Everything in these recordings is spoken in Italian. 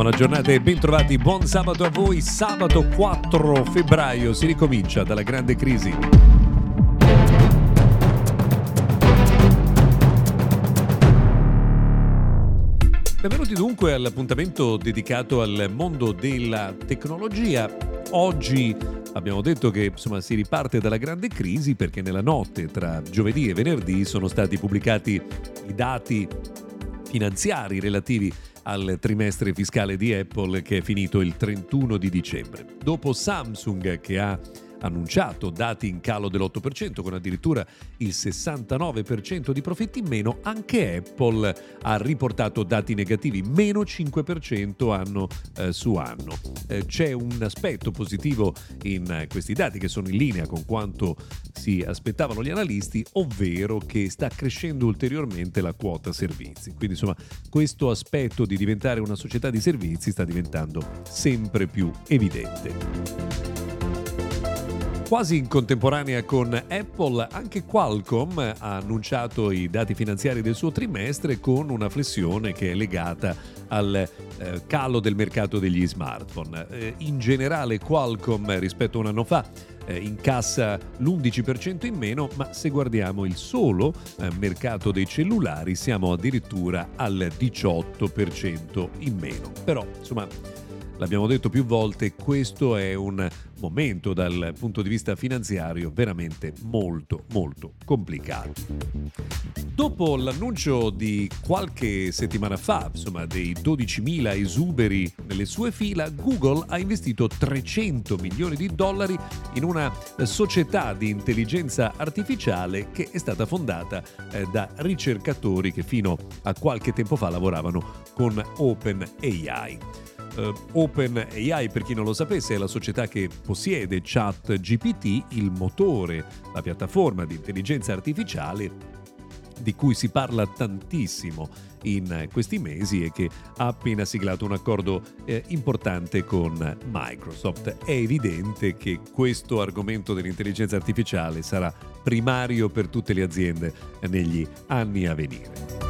Buona giornata e bentrovati, buon sabato a voi. Sabato 4 febbraio si ricomincia dalla grande crisi. Benvenuti dunque all'appuntamento dedicato al mondo della tecnologia. Oggi abbiamo detto che insomma, si riparte dalla grande crisi perché nella notte tra giovedì e venerdì sono stati pubblicati i dati finanziari relativi al trimestre fiscale di Apple che è finito il 31 di dicembre. Dopo Samsung che ha annunciato dati in calo dell'8%, con addirittura il 69% di profitti in meno, anche Apple ha riportato dati negativi, meno 5% anno eh, su anno. Eh, c'è un aspetto positivo in questi dati che sono in linea con quanto si aspettavano gli analisti, ovvero che sta crescendo ulteriormente la quota servizi. Quindi insomma questo aspetto di diventare una società di servizi sta diventando sempre più evidente. Quasi in contemporanea con Apple, anche Qualcomm ha annunciato i dati finanziari del suo trimestre con una flessione che è legata al eh, calo del mercato degli smartphone. Eh, in generale Qualcomm rispetto a un anno fa eh, incassa l'11% in meno, ma se guardiamo il solo eh, mercato dei cellulari siamo addirittura al 18% in meno. Però, insomma, l'abbiamo detto più volte, questo è un momento dal punto di vista finanziario veramente molto molto complicato. Dopo l'annuncio di qualche settimana fa, insomma, dei 12.000 esuberi nelle sue fila, Google ha investito 300 milioni di dollari in una società di intelligenza artificiale che è stata fondata eh, da ricercatori che fino a qualche tempo fa lavoravano con OpenAI. Uh, OpenAI, per chi non lo sapesse, è la società che possiede ChatGPT, il motore, la piattaforma di intelligenza artificiale di cui si parla tantissimo in questi mesi e che ha appena siglato un accordo eh, importante con Microsoft. È evidente che questo argomento dell'intelligenza artificiale sarà primario per tutte le aziende negli anni a venire.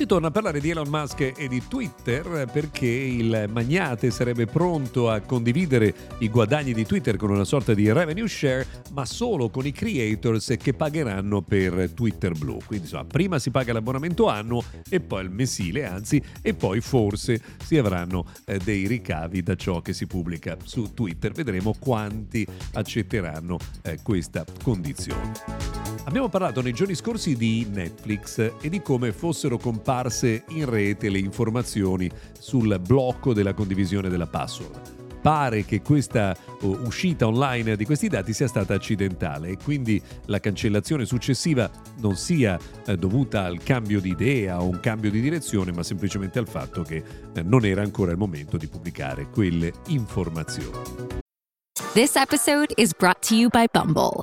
Si torna a parlare di Elon Musk e di Twitter perché il magnate sarebbe pronto a condividere i guadagni di Twitter con una sorta di revenue share, ma solo con i creators che pagheranno per Twitter Blue. Quindi insomma, prima si paga l'abbonamento annuo e poi il mensile, anzi, e poi forse si avranno eh, dei ricavi da ciò che si pubblica su Twitter. Vedremo quanti accetteranno eh, questa condizione. Abbiamo parlato nei giorni scorsi di Netflix e di come fossero comparse in rete le informazioni sul blocco della condivisione della password. Pare che questa uscita online di questi dati sia stata accidentale e quindi la cancellazione successiva non sia uh, dovuta al cambio di idea o un cambio di direzione, ma semplicemente al fatto che uh, non era ancora il momento di pubblicare quelle informazioni. This episode is brought to you by Bumble.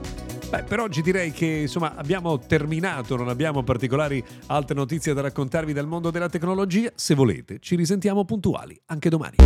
Beh, per oggi direi che insomma abbiamo terminato, non abbiamo particolari altre notizie da raccontarvi dal mondo della tecnologia. Se volete, ci risentiamo puntuali anche domani.